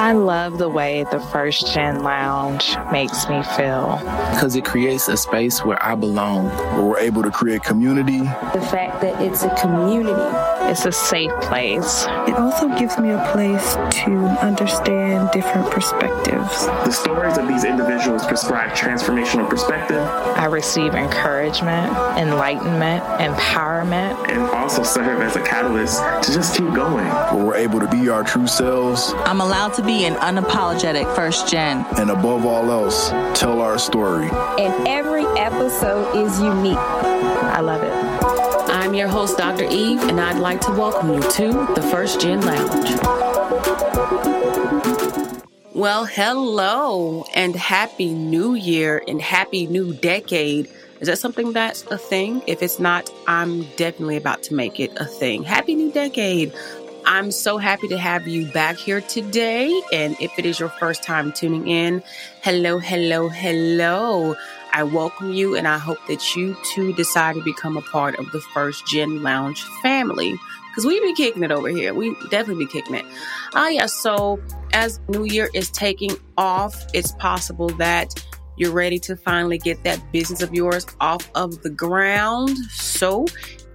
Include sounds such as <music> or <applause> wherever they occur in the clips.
I love the way the First Gen Lounge makes me feel. Because it creates a space where I belong, where we're able to create community. The fact that it's a community, it's a safe place. It also gives me a place to understand different perspectives. The stories of these individuals prescribe transformational perspective. I receive encouragement, enlightenment, empowerment, and also serve as a catalyst to just keep going. Where we're able to be our true selves. I'm allowed to be an unapologetic first gen. And above all else, tell our story. And every episode is unique. I love it. I'm your host, Dr. Eve, and I'd like to welcome you to the First Gen Lounge. Well, hello and happy new year and happy new decade. Is that something that's a thing? If it's not, I'm definitely about to make it a thing. Happy new decade. I'm so happy to have you back here today. And if it is your first time tuning in, hello, hello, hello. I welcome you and I hope that you too decide to become a part of the First Gen Lounge family. Because we be kicking it over here. We definitely be kicking it. Ah, yeah. So as New Year is taking off, it's possible that you're ready to finally get that business of yours off of the ground. So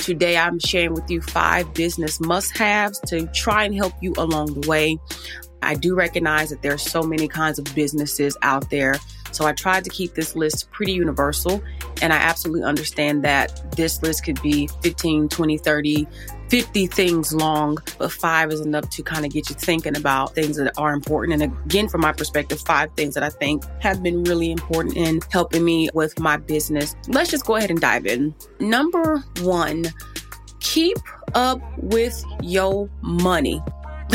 Today, I'm sharing with you five business must haves to try and help you along the way. I do recognize that there are so many kinds of businesses out there. So I tried to keep this list pretty universal. And I absolutely understand that this list could be 15, 20, 30, 50 things long, but five is enough to kind of get you thinking about things that are important. And again, from my perspective, five things that I think have been really important in helping me with my business. Let's just go ahead and dive in. Number one, keep up with your money. <laughs>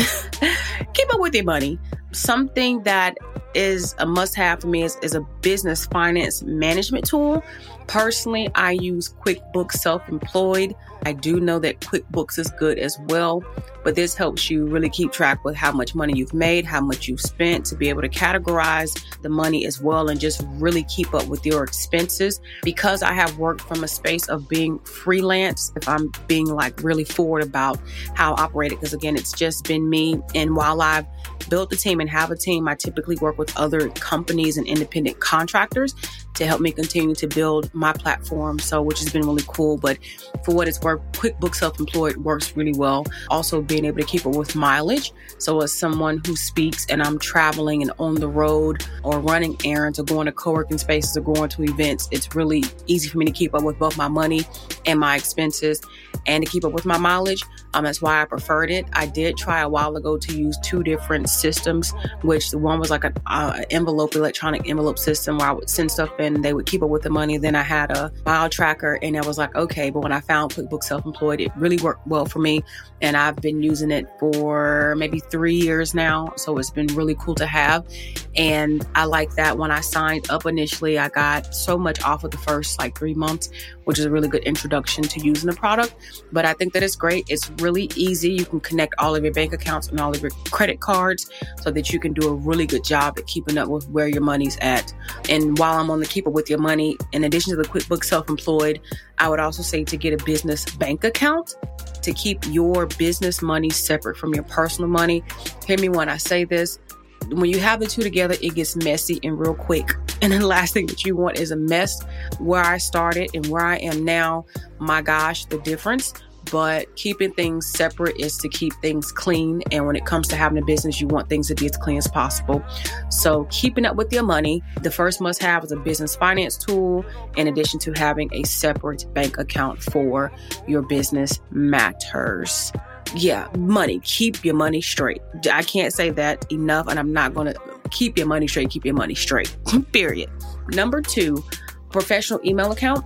keep up with your money. Something that is a must have for me is, is a business finance management tool. Personally, I use QuickBooks Self Employed. I do know that QuickBooks is good as well, but this helps you really keep track with how much money you've made, how much you've spent to be able to categorize the money as well and just really keep up with your expenses. Because I have worked from a space of being freelance, if I'm being like really forward about how I operate it, because again, it's just been me. And while I've built a team and have a team, I typically work with other companies and independent contractors to help me continue to build my platform. So, which has been really cool. But for what it's worth, QuickBooks Self Employed works really well. Also, being able to keep it with mileage. So, as someone who speaks and I'm traveling and on the road or running errands or going to co working spaces or going to events, it's really easy for me to keep up with both my money and my expenses and to keep up with my mileage. Um, that's why I preferred it. I did try a while ago to use two different systems, which one was like an uh, envelope, electronic envelope system where I would send stuff in, they would keep up with the money. Then I had a mile tracker, and I was like, okay. But when I found QuickBooks Self Employed, it really worked well for me, and I've been using it for maybe three years now. So it's been really cool to have, and I like that. When I signed up initially, I got so much off of the first like three months, which is a really good introduction to using the product. But I think that it's great. It's really easy. You can connect all of your bank accounts and all of your credit cards so that you can do a really good job at keeping up with where your money's at. And while I'm on the keep up with your money, in addition to the QuickBooks Self Employed, I would also say to get a business bank account to keep your business money separate from your personal money. Hear me when I say this. When you have the two together, it gets messy and real quick. <laughs> And the last thing that you want is a mess. Where I started and where I am now, my gosh, the difference but keeping things separate is to keep things clean. And when it comes to having a business, you want things to be as clean as possible. So, keeping up with your money, the first must have is a business finance tool, in addition to having a separate bank account for your business matters. Yeah, money. Keep your money straight. I can't say that enough, and I'm not going to keep your money straight. Keep your money straight. <laughs> Period. Number two, professional email account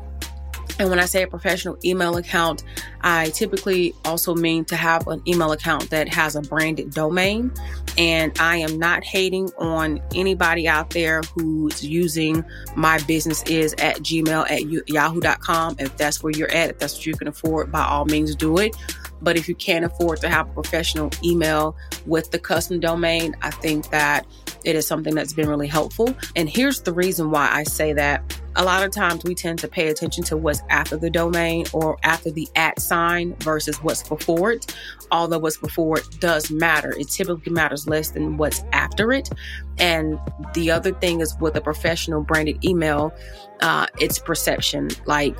and when I say a professional email account, I typically also mean to have an email account that has a branded domain. And I am not hating on anybody out there who's using my business is at gmail at yahoo.com. If that's where you're at, if that's what you can afford, by all means do it. But if you can't afford to have a professional email with the custom domain, I think that it is something that's been really helpful. And here's the reason why I say that a lot of times we tend to pay attention to what's after the domain or after the at sign versus what's before it. Although what's before it does matter, it typically matters less than what's after it. And the other thing is with a professional branded email, uh, it's perception. Like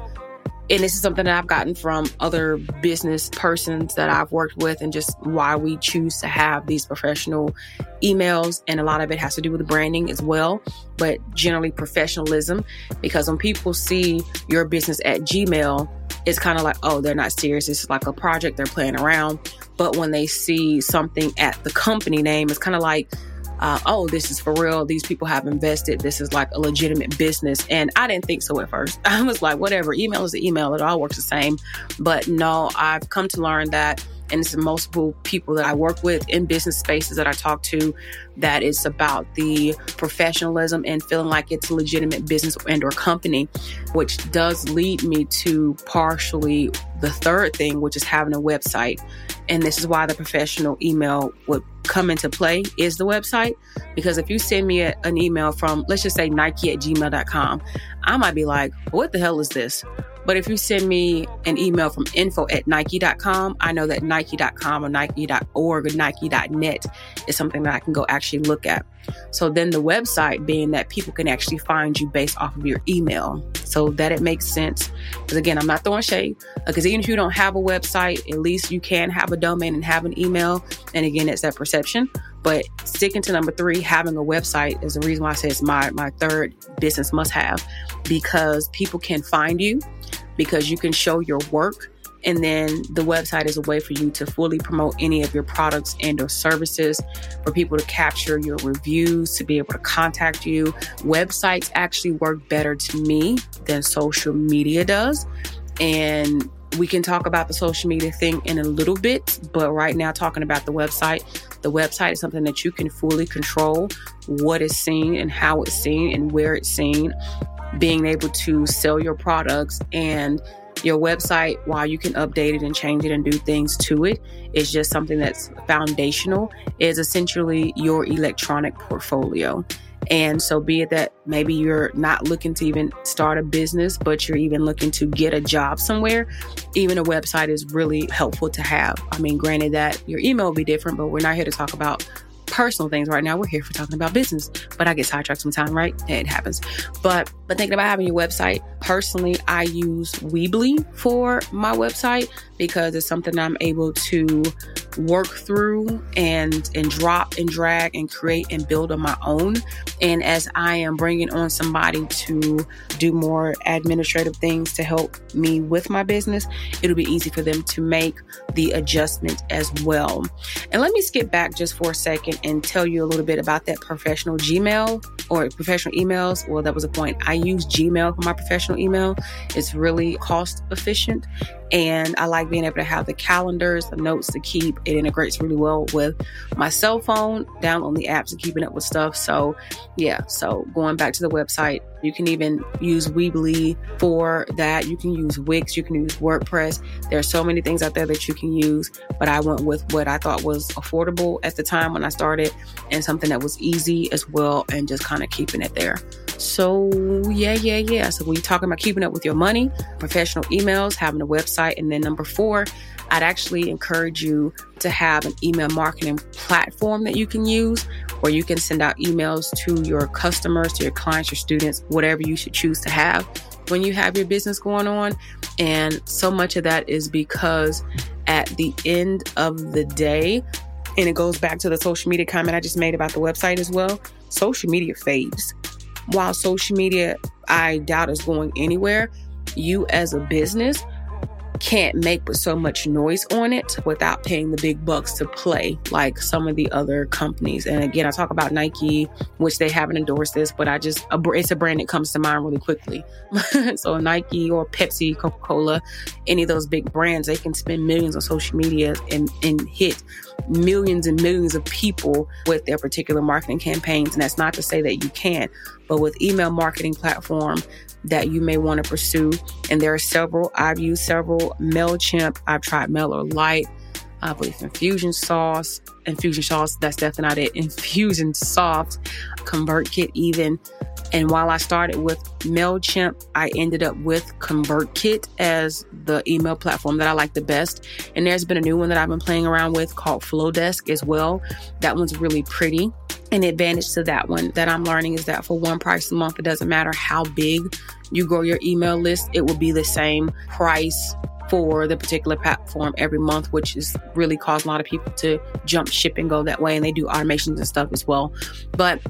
and this is something that I've gotten from other business persons that I've worked with, and just why we choose to have these professional emails. And a lot of it has to do with branding as well, but generally professionalism. Because when people see your business at Gmail, it's kind of like, oh, they're not serious. It's like a project, they're playing around. But when they see something at the company name, it's kind of like, uh, oh, this is for real. These people have invested. This is like a legitimate business. And I didn't think so at first. <laughs> I was like, whatever, email is an email. It all works the same. But no, I've come to learn that and it's multiple people that I work with in business spaces that I talk to that it's about the professionalism and feeling like it's a legitimate business and or company which does lead me to partially the third thing which is having a website and this is why the professional email would come into play is the website. Because if you send me a, an email from let's just say nike at gmail.com i might be like what the hell is this but if you send me an email from info at nike.com, I know that nike.com or nike.org or nike.net is something that I can go actually look at. So then the website being that people can actually find you based off of your email so that it makes sense. Because again, I'm not throwing shade because even if you don't have a website, at least you can have a domain and have an email. And again, it's that perception. But sticking to number three, having a website is the reason why I say it's my, my third business must have because people can find you because you can show your work and then the website is a way for you to fully promote any of your products and or services for people to capture your reviews to be able to contact you. Websites actually work better to me than social media does and we can talk about the social media thing in a little bit but right now talking about the website the website is something that you can fully control what is seen and how it's seen and where it's seen. Being able to sell your products and your website while you can update it and change it and do things to it is just something that's foundational is essentially your electronic portfolio and so be it that maybe you're not looking to even start a business but you're even looking to get a job somewhere even a website is really helpful to have i mean granted that your email will be different but we're not here to talk about personal things right now. We're here for talking about business, but I get sidetracked sometimes, right? It happens. But but thinking about having your website, personally, I use Weebly for my website because it's something I'm able to work through and and drop and drag and create and build on my own. And as I am bringing on somebody to do more administrative things to help me with my business, it'll be easy for them to make the adjustment as well. And let me skip back just for a second and tell you a little bit about that professional Gmail or professional emails. Well, that was a point. I use Gmail for my professional email. It's really cost efficient and I like being able to have the calendars, the notes to keep. It integrates really well with my cell phone, downloading the apps and keeping up with stuff. So, yeah. So, going back to the website, you can even use Weebly for that. You can use Wix. You can use WordPress. There are so many things out there that you can use, but I went with what I thought was affordable at the time when I started and something that was easy as well and just kind of keeping it there. So, yeah, yeah, yeah. So, you're talking about keeping up with your money, professional emails, having a website, and then number four, I'd actually encourage you to have an email marketing platform that you can use where you can send out emails to your customers, to your clients, your students, whatever you should choose to have when you have your business going on. And so much of that is because at the end of the day, and it goes back to the social media comment I just made about the website as well, social media fades while social media, I doubt is going anywhere, you as a business can't make but so much noise on it without paying the big bucks to play like some of the other companies. And again, I talk about Nike, which they haven't endorsed this, but I just, it's a brand that comes to mind really quickly. <laughs> so Nike or Pepsi, Coca Cola, any of those big brands, they can spend millions on social media and, and hit millions and millions of people with their particular marketing campaigns. And that's not to say that you can't, but with email marketing platform that you may want to pursue. And there are several, I've used several MailChimp, I've tried MailerLite, I believe Infusion Sauce, Infusion Sauce, that's definitely not it. <laughs> Infusionsoft, ConvertKit even. And while I started with MailChimp, I ended up with ConvertKit as the email platform that I like the best. And there's been a new one that I've been playing around with called Flodesk as well. That one's really pretty. An advantage to that one that I'm learning is that for one price a month, it doesn't matter how big you grow your email list, it will be the same price for the particular platform every month, which is really caused a lot of people to jump ship and go that way. And they do automations and stuff as well. But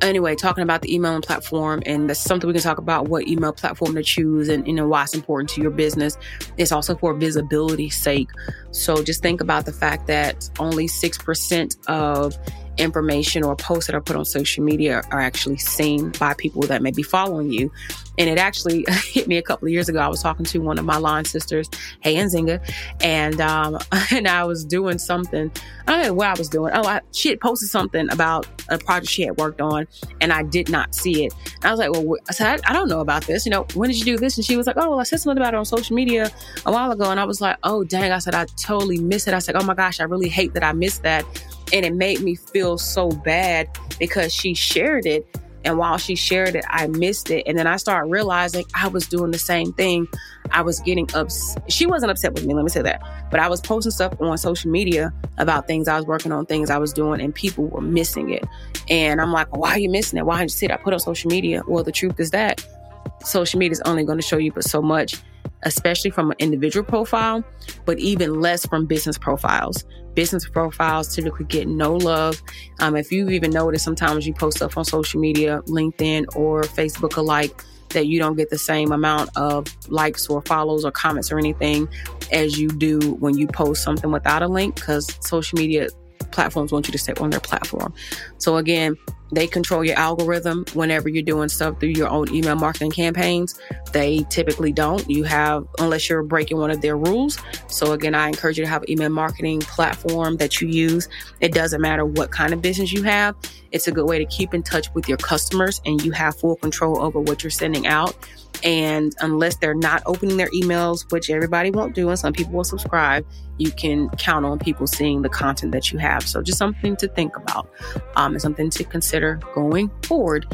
anyway, talking about the emailing platform, and that's something we can talk about what email platform to choose and you know why it's important to your business. It's also for visibility sake. So just think about the fact that only six percent of information or posts that are put on social media are actually seen by people that may be following you. And it actually <laughs> hit me a couple of years ago. I was talking to one of my line sisters, Hey Nzinga, and um, <laughs> and I was doing something. I don't know what I was doing. Oh, I, she had posted something about a project she had worked on, and I did not see it. And I was like, well, I said, I, I don't know about this. You know, when did you do this? And she was like, oh, well, I said something about it on social media a while ago, and I was like, oh, dang. I said, I totally missed it. I said, oh my gosh, I really hate that I missed that. And it made me feel so bad because she shared it. And while she shared it, I missed it. And then I started realizing I was doing the same thing. I was getting upset. She wasn't upset with me, let me say that. But I was posting stuff on social media about things I was working on, things I was doing, and people were missing it. And I'm like, why are you missing it? Why didn't you see it? I put on social media. Well, the truth is that social media is only going to show you but so much especially from an individual profile, but even less from business profiles. Business profiles typically get no love. Um, if you've even noticed, sometimes you post stuff on social media, LinkedIn or Facebook alike, that you don't get the same amount of likes or follows or comments or anything as you do when you post something without a link because social media platforms want you to stay on their platform. So again, they control your algorithm whenever you're doing stuff through your own email marketing campaigns. They typically don't. You have, unless you're breaking one of their rules. So again, I encourage you to have an email marketing platform that you use. It doesn't matter what kind of business you have. It's a good way to keep in touch with your customers and you have full control over what you're sending out. And unless they're not opening their emails, which everybody won't do, and some people will subscribe, you can count on people seeing the content that you have. So just something to think about um, and something to consider going forward.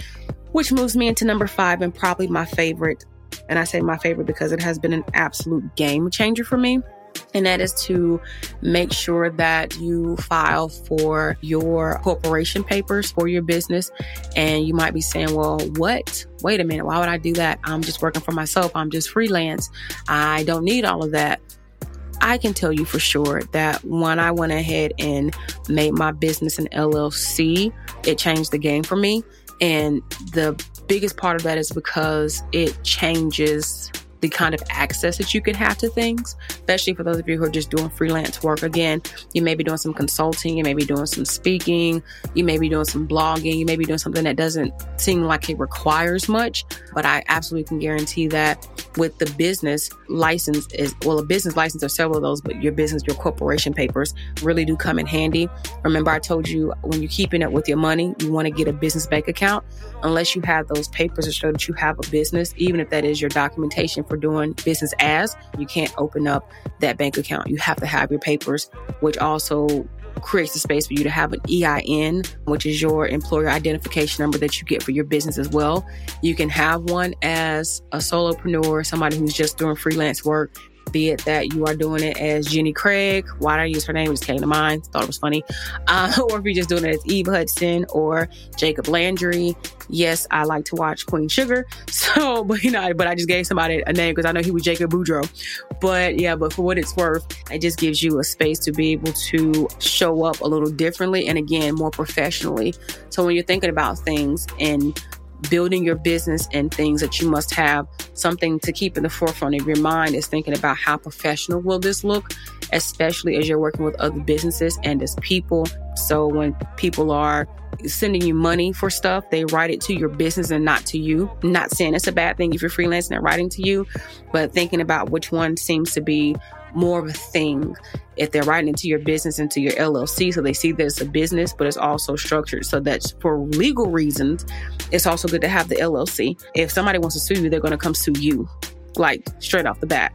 Which moves me into number five and probably my favorite. And I say my favorite because it has been an absolute game changer for me and that is to make sure that you file for your corporation papers for your business. And you might be saying, well, what? Wait a minute, why would I do that? I'm just working for myself, I'm just freelance. I don't need all of that. I can tell you for sure that when I went ahead and made my business an LLC, it changed the game for me. And the biggest part of that is because it changes the kind of access that you can have to things, especially for those of you who are just doing freelance work. Again, you may be doing some consulting, you may be doing some speaking, you may be doing some blogging, you may be doing something that doesn't seem like it requires much, but I absolutely can guarantee that with the business license is well a business license or several of those but your business your corporation papers really do come in handy remember i told you when you're keeping up with your money you want to get a business bank account unless you have those papers to show that you have a business even if that is your documentation for doing business as, you can't open up that bank account. You have to have your papers, which also creates the space for you to have an EIN, which is your employer identification number that you get for your business as well. You can have one as a solopreneur, somebody who's just doing freelance work be it that you are doing it as Jenny Craig, why did I use her name? It just came to mind, thought it was funny. Uh, <laughs> or if you're just doing it as Eve Hudson or Jacob Landry. Yes, I like to watch Queen Sugar. <laughs> So, but you know, but I just gave somebody a name because I know he was Jacob Boudreaux. But yeah, but for what it's worth, it just gives you a space to be able to show up a little differently and again, more professionally. So when you're thinking about things and building your business and things that you must have something to keep in the forefront of your mind is thinking about how professional will this look especially as you're working with other businesses and as people. So when people are sending you money for stuff they write it to your business and not to you. Not saying it's a bad thing if you're freelancing and writing to you but thinking about which one seems to be more of a thing if they're writing into your business into your LLC so they see that it's a business but it's also structured so that for legal reasons it's also good to have the LLC if somebody wants to sue you they're going to come sue you like straight off the bat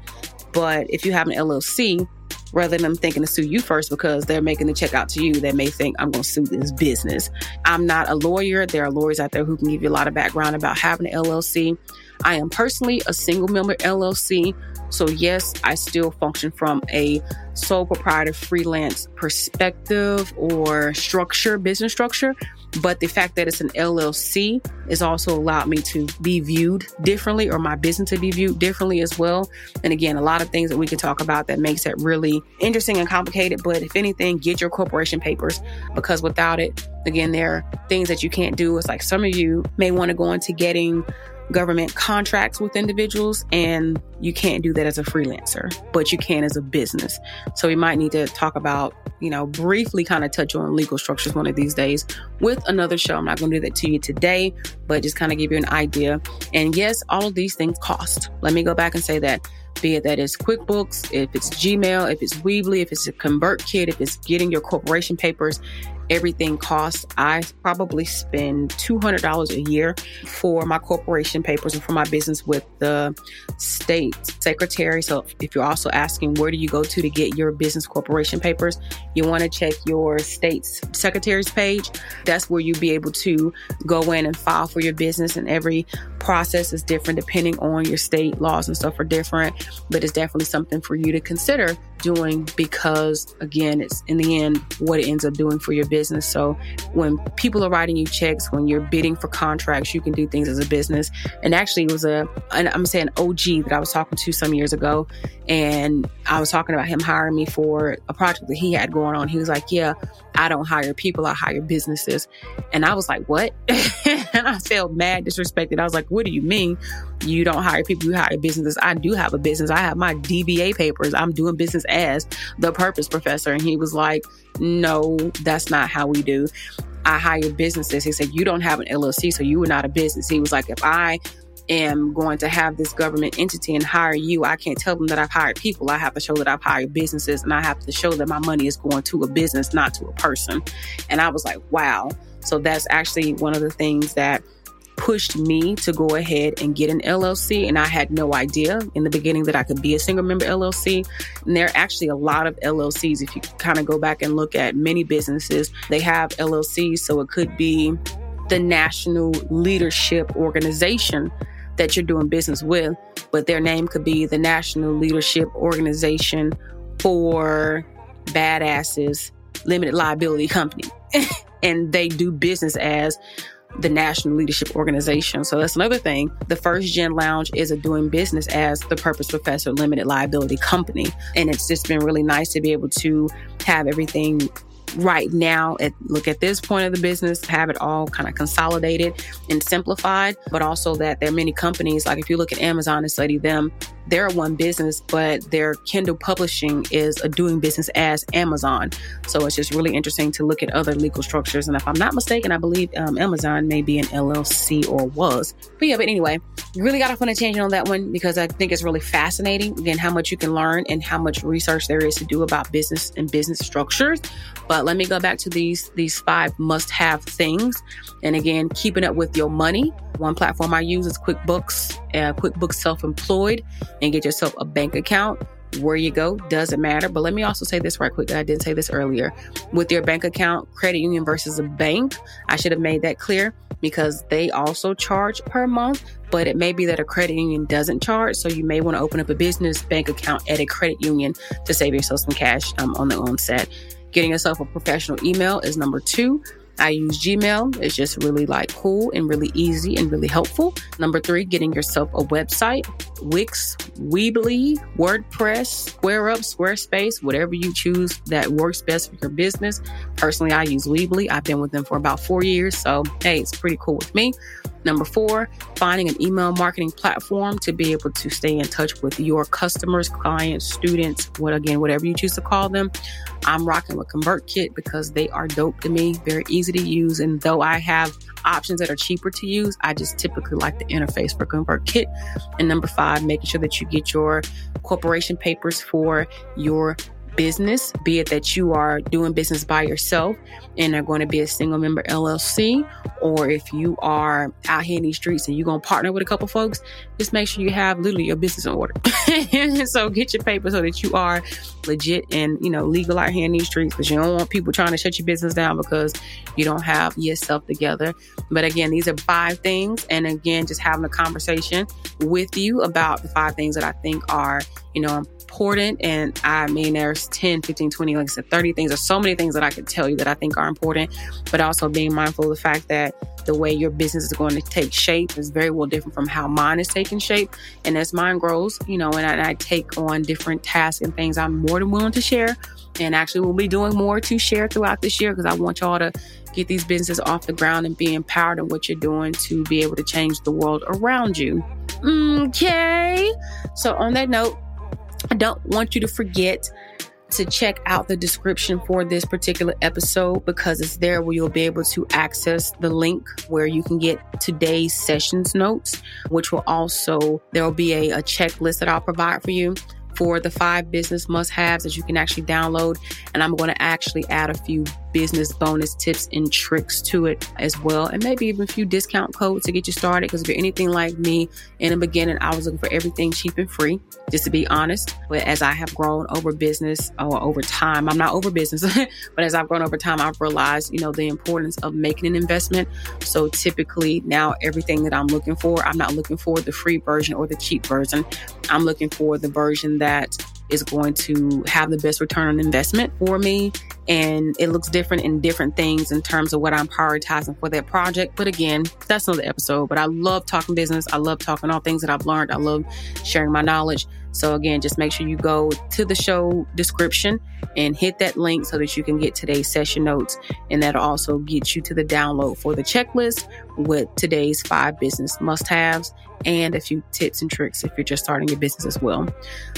but if you have an LLC rather than them thinking to sue you first because they're making the check out to you. They may think I'm going to sue this business. I'm not a lawyer. There are lawyers out there who can give you a lot of background about having an LLC. I am personally a single member LLC. So, yes, I still function from a sole proprietor freelance perspective or structure, business structure. But the fact that it's an LLC has also allowed me to be viewed differently or my business to be viewed differently as well. And again, a lot of things that we can talk about that makes it really interesting and complicated. But if anything, get your corporation papers because without it, again, there are things that you can't do. It's like some of you may want to go into getting government contracts with individuals and you can't do that as a freelancer, but you can as a business. So we might need to talk about, you know, briefly kind of touch on legal structures one of these days with another show. I'm not going to do that to you today, but just kind of give you an idea. And yes, all of these things cost. Let me go back and say that be it that it's QuickBooks, if it's Gmail, if it's Weebly, if it's a ConvertKit, if it's getting your corporation papers, everything costs. I probably spend $200 a year for my corporation papers and for my business with the state secretary. So if you're also asking where do you go to to get your business corporation papers, you want to check your state's secretary's page. That's where you'll be able to go in and file for your business and every process is different depending on your state laws and stuff are different, but it's definitely something for you to consider doing because again, it's in the end what it ends up doing for your business. So when people are writing you checks, when you're bidding for contracts, you can do things as a business. And actually, it was a, I'm gonna say an OG that I was talking to some years ago. And I was talking about him hiring me for a project that he had going on. He was like, Yeah, I don't hire people, I hire businesses. And I was like, What? <laughs> I felt mad, disrespected. I was like, What do you mean? You don't hire people, you hire businesses. I do have a business. I have my DBA papers. I'm doing business as the purpose professor. And he was like, No, that's not how we do. I hire businesses. He said, You don't have an LLC, so you are not a business. He was like, If I am going to have this government entity and hire you, I can't tell them that I've hired people. I have to show that I've hired businesses and I have to show that my money is going to a business, not to a person. And I was like, wow. So that's actually one of the things that pushed me to go ahead and get an LLC. And I had no idea in the beginning that I could be a single member LLC. And there are actually a lot of LLCs. If you kind of go back and look at many businesses, they have LLCs. So it could be the National Leadership Organization that you're doing business with, but their name could be the National Leadership Organization for Badasses Limited Liability Company. <laughs> and they do business as the National Leadership Organization. So that's another thing. The First Gen Lounge is a doing business as the Purpose Professor Limited Liability Company. And it's just been really nice to be able to have everything right now at look at this point of the business have it all kind of consolidated and simplified but also that there are many companies like if you look at amazon and study them they're one business, but their Kindle publishing is a doing business as Amazon. So it's just really interesting to look at other legal structures. And if I'm not mistaken, I believe um, Amazon may be an LLC or was. But yeah, but anyway, you really got off on a tangent on that one because I think it's really fascinating. Again, how much you can learn and how much research there is to do about business and business structures. But let me go back to these these five must-have things. And again, keeping up with your money one platform I use is QuickBooks, uh, QuickBooks Self Employed, and get yourself a bank account. Where you go doesn't matter. But let me also say this right quick. I didn't say this earlier. With your bank account, credit union versus a bank, I should have made that clear because they also charge per month. But it may be that a credit union doesn't charge. So you may want to open up a business bank account at a credit union to save yourself some cash um, on the onset. Getting yourself a professional email is number two. I use Gmail. It's just really like cool and really easy and really helpful. Number three, getting yourself a website, Wix, Weebly, WordPress, SquareUp, Squarespace, whatever you choose that works best for your business. Personally, I use Weebly. I've been with them for about four years. So, hey, it's pretty cool with me. Number four, finding an email marketing platform to be able to stay in touch with your customers, clients, students, what again, whatever you choose to call them. I'm rocking with ConvertKit because they are dope to me, very easy to use. And though I have options that are cheaper to use, I just typically like the interface for ConvertKit. And number five, making sure that you get your corporation papers for your business, be it that you are doing business by yourself and are going to be a single member LLC, or if you are out here in these streets and you're going to partner with a couple folks, just make sure you have literally your business in order. <laughs> so get your paper so that you are legit and, you know, legal out here in these streets because you don't want people trying to shut your business down because you don't have yourself together. But again, these are five things. And again, just having a conversation with you about the five things that I think are, you know, important. And I mean, there's 10, 15, 20, like I said, 30 things. There's so many things that I could tell you that I think are important, but also being mindful of the fact that the way your business is going to take shape is very well different from how mine is taking shape. And as mine grows, you know, and I, and I take on different tasks and things, I'm more than willing to share. And actually, we'll be doing more to share throughout this year because I want y'all to get these businesses off the ground and be empowered in what you're doing to be able to change the world around you. Mm, okay. So, on that note, I don't want you to forget to check out the description for this particular episode because it's there where you'll be able to access the link where you can get today's sessions notes, which will also, there will be a, a checklist that I'll provide for you for the five business must haves that you can actually download. And I'm going to actually add a few business bonus tips and tricks to it as well. And maybe even a few discount codes to get you started. Because if you're anything like me in the beginning, I was looking for everything cheap and free, just to be honest. But as I have grown over business or over time, I'm not over business, <laughs> but as I've grown over time, I've realized, you know, the importance of making an investment. So typically now everything that I'm looking for, I'm not looking for the free version or the cheap version. I'm looking for the version that is going to have the best return on investment for me. And it looks different in different things in terms of what I'm prioritizing for that project. But again, that's another episode. But I love talking business. I love talking all things that I've learned. I love sharing my knowledge. So again, just make sure you go to the show description and hit that link so that you can get today's session notes. And that'll also get you to the download for the checklist with today's five business must haves and a few tips and tricks if you're just starting your business as well.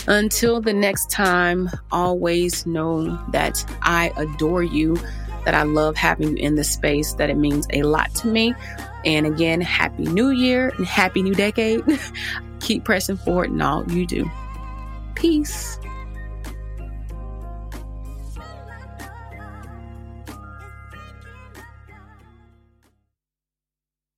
Until the next time, always know that I adore you, that I love having you in this space, that it means a lot to me. And again, happy new year and happy new decade. <laughs> Keep pressing forward in all you do. Peace.